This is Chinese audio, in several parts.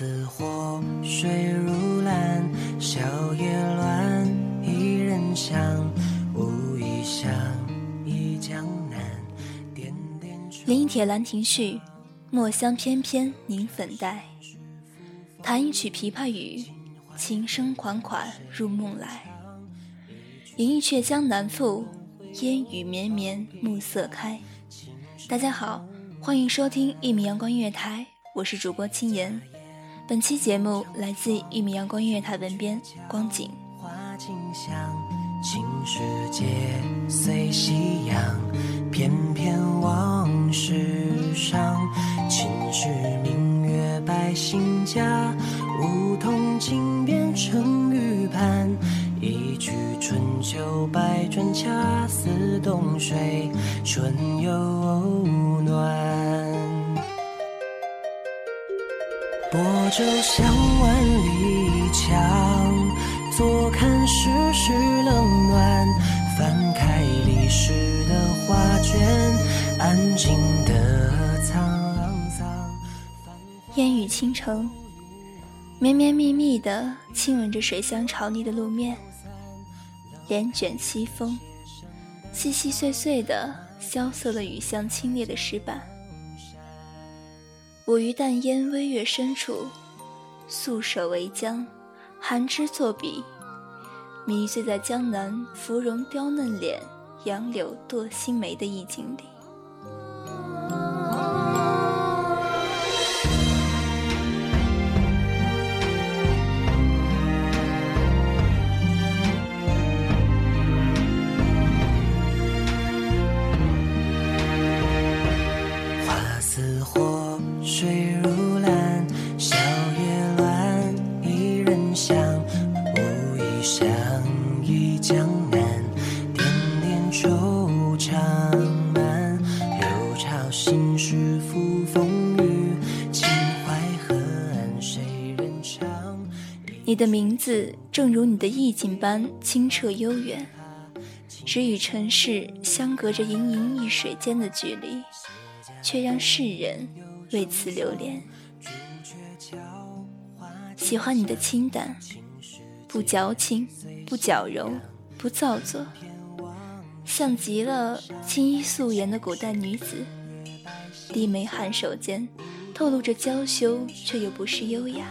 似火，水如蓝，小叶乱，一人香，无意香，一江南。点点临帖兰亭序，墨香翩翩凝粉黛。弹一曲琵琶语，琴声款款入梦来。吟一阙江南赋，烟雨绵绵暮色开。大家好，欢迎收听一米阳光音乐台，我是主播青言。本期节目来自一米阳光音乐台文编光景。花清香，青石街随夕阳，翩翩往事上。秦时明月百姓家，梧桐井边春雨畔。一曲春秋百转，恰似冬水春又暖。薄酒香万里墙，坐看世事冷暖。翻开历史的画卷，安静的沧桑。烟雨倾城，绵绵密密的亲吻着水乡潮泥的路面，帘卷西风，细细碎碎的萧瑟了雨巷清冽的石板。我于淡烟微月深处，素手为浆，寒枝作笔，迷醉在江南芙蓉雕嫩脸、杨柳堕新梅的意境里。字正如你的意境般清澈悠远，只与尘世相隔着盈盈一水间的距离，却让世人为此流连。喜欢你的清淡，不矫情，不矫揉，不造作，像极了青衣素颜的古代女子，低眉颔首间透露着娇羞，却又不失优雅。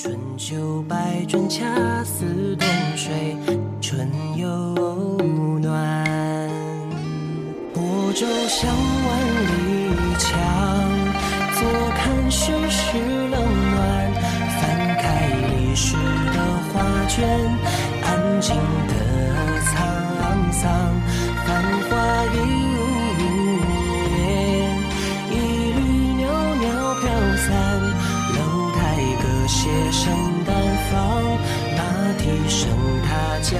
春秋百转，恰似冬水春又暖。泊舟向万里墙，坐看世事冷暖。翻开历史的画卷，安静的沧桑。繁台歌榭声淡放，马蹄声踏江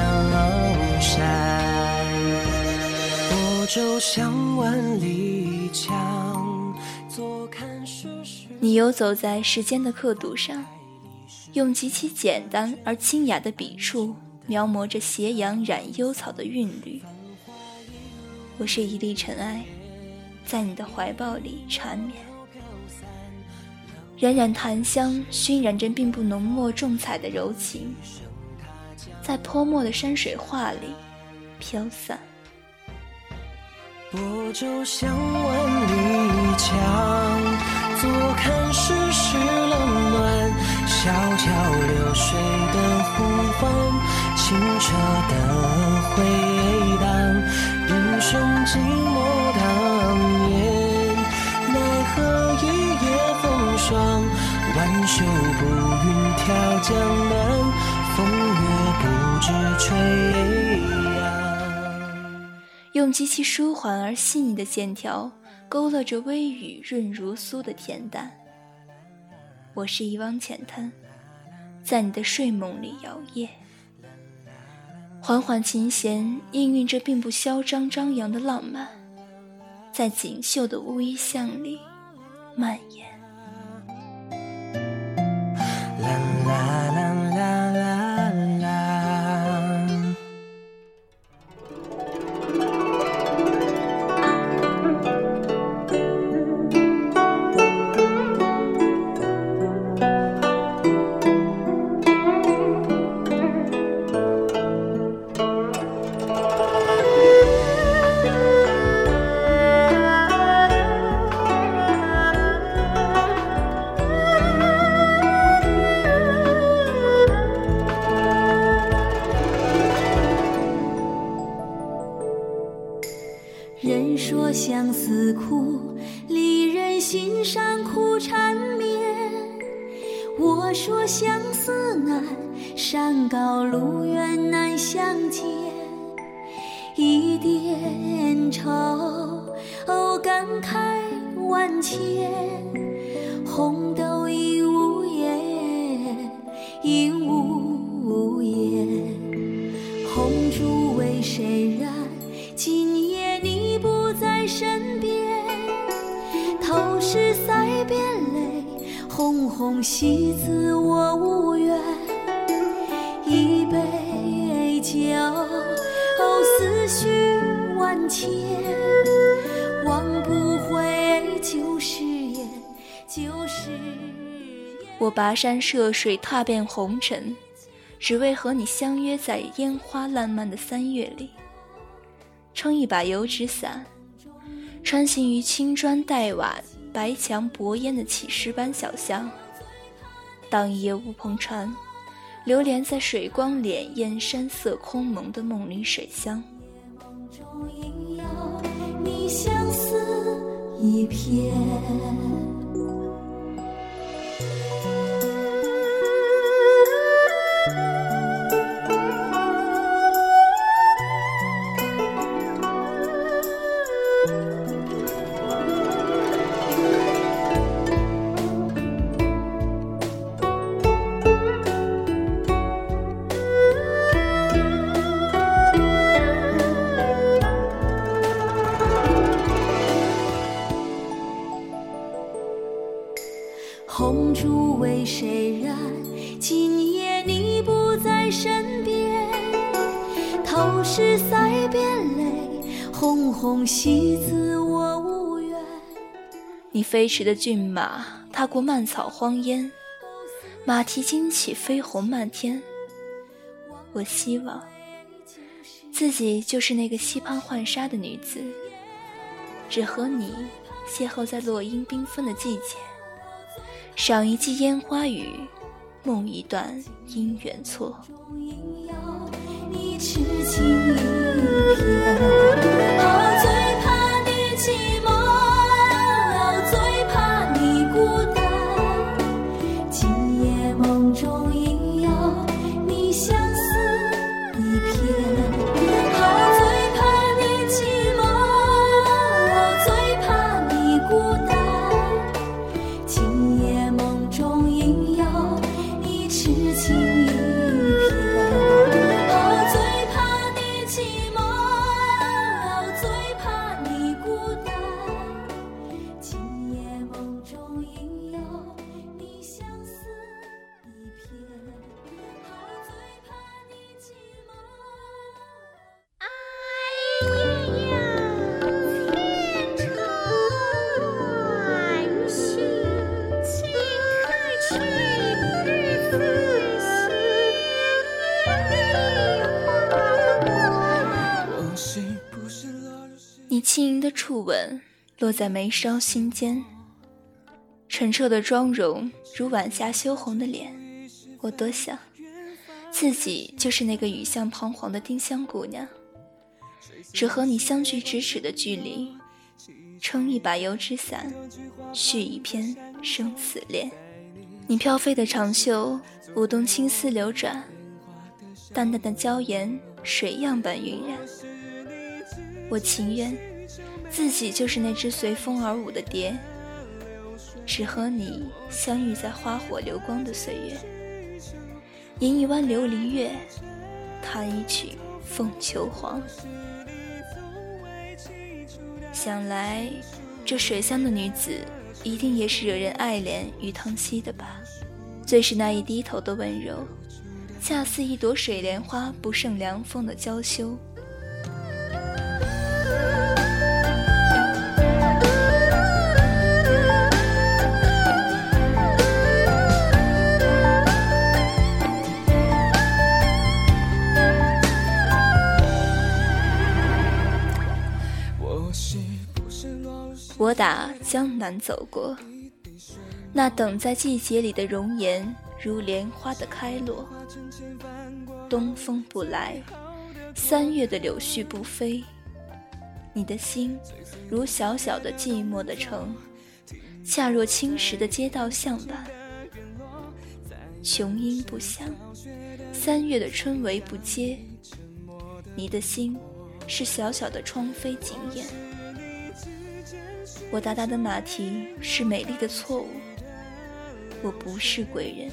山。薄酒香万里墙，坐看世事。你游走在时间的刻度上，用极其简单而清雅的笔触，描摹着斜阳染幽草的韵律。我是一粒尘埃，在你的怀抱里缠绵，冉冉檀香熏染着并不浓墨重彩的柔情，在泼墨的山水画里飘散。泊舟向万里江，坐看世事冷暖。小桥流水的呼唤，清澈的回荡。英雄寂寞当袖步云挑江南，风月不知吹扬。用极其舒缓而细腻的线条，勾勒着微雨润如酥的恬淡。我是一汪浅滩，在你的睡梦里摇曳，缓缓琴弦氤氲着并不嚣张张扬的浪漫，在锦绣的乌衣巷里蔓延。感慨万千。红豆应无言，应无言。红烛为谁燃？今夜你不在身边，头是腮边泪，红红喜字我无我跋山涉水，踏遍红尘，只为和你相约在烟花烂漫的三月里。撑一把油纸伞，穿行于青砖黛瓦、白墙薄烟的起石般小巷，当一叶乌篷船，流连在水光潋滟、山色空蒙的梦里水乡。你相思一片。你飞驰的骏马踏过蔓草荒烟，马蹄惊起飞鸿漫天。我希望自己就是那个溪畔浣纱的女子，只和你邂逅在落英缤纷的季节，赏一季烟花雨，梦一段姻缘错。你痴情一片，落在眉梢心间。澄澈的妆容如晚霞羞红的脸，我多想自己就是那个雨巷彷徨的丁香姑娘，只和你相距咫尺的距离，撑一把油纸伞，续一篇生死恋。你飘飞的长袖舞动青丝流转，淡淡的娇颜水样般晕染。我情愿自己就是那只随风而舞的蝶。只和你相遇在花火流光的岁月，吟一弯琉璃月，弹一曲凤求凰。想来，这水乡的女子一定也是惹人爱怜与疼惜的吧？最是那一低头的温柔，恰似一朵水莲花不胜凉风的娇羞。打江南走过，那等在季节里的容颜，如莲花的开落。东风不来，三月的柳絮不飞，你的心如小小的寂寞的城，恰若青石的街道巷板。琼音不响，三月的春雷不接，你的心是小小的窗扉紧掩。我达达的马蹄是美丽的错误，我不是贵人，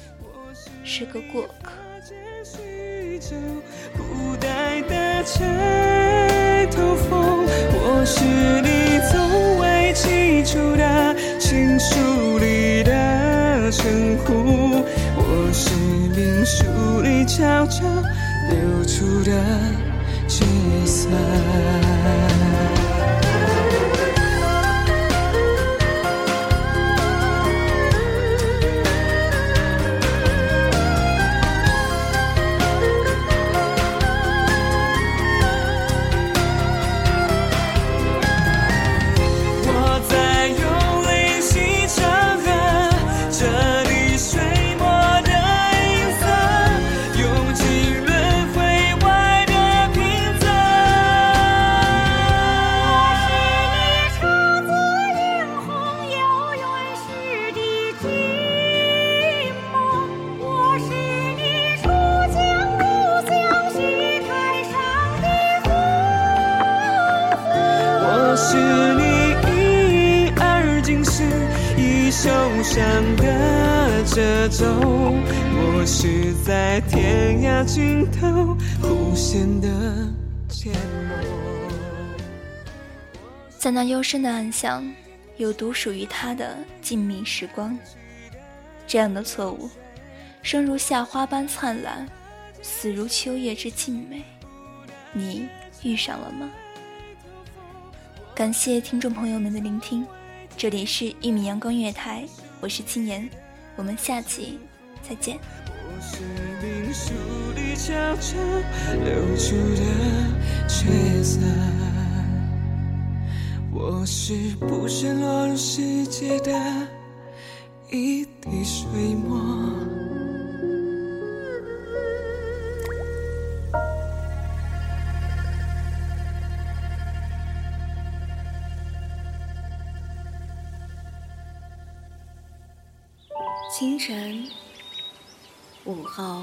是个过客。不带的吹头风，我是你从未记住的情书里的称呼，我是命书里悄悄流出的角色。我是在天涯尽头的在那幽深的暗巷，有独属于他的静谧时光。这样的错误，生如夏花般灿烂，死如秋叶之静美。你遇上了吗？感谢听众朋友们的聆听，这里是一米阳光月台，我是青言。我们下期再见。我是冰书里悄悄流出的角色，我是不想落入世界的一滴水墨。清晨，午后，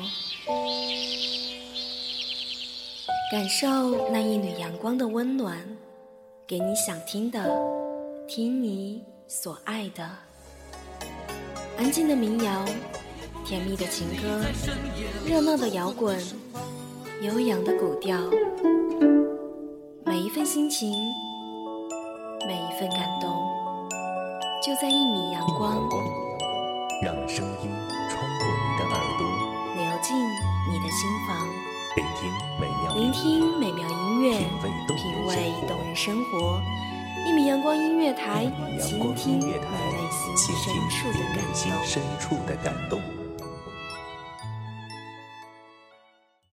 感受那一缕阳光的温暖，给你想听的，听你所爱的。安静的民谣，甜蜜的情歌，热闹的摇滚，悠扬的古调，每一份心情，每一份感动，就在一米阳光。让声音穿过你的耳朵，流进你的心房，聆听美妙，聆听美妙音乐，品味动人生活。一米阳光音乐台，倾听你内心深处的感动。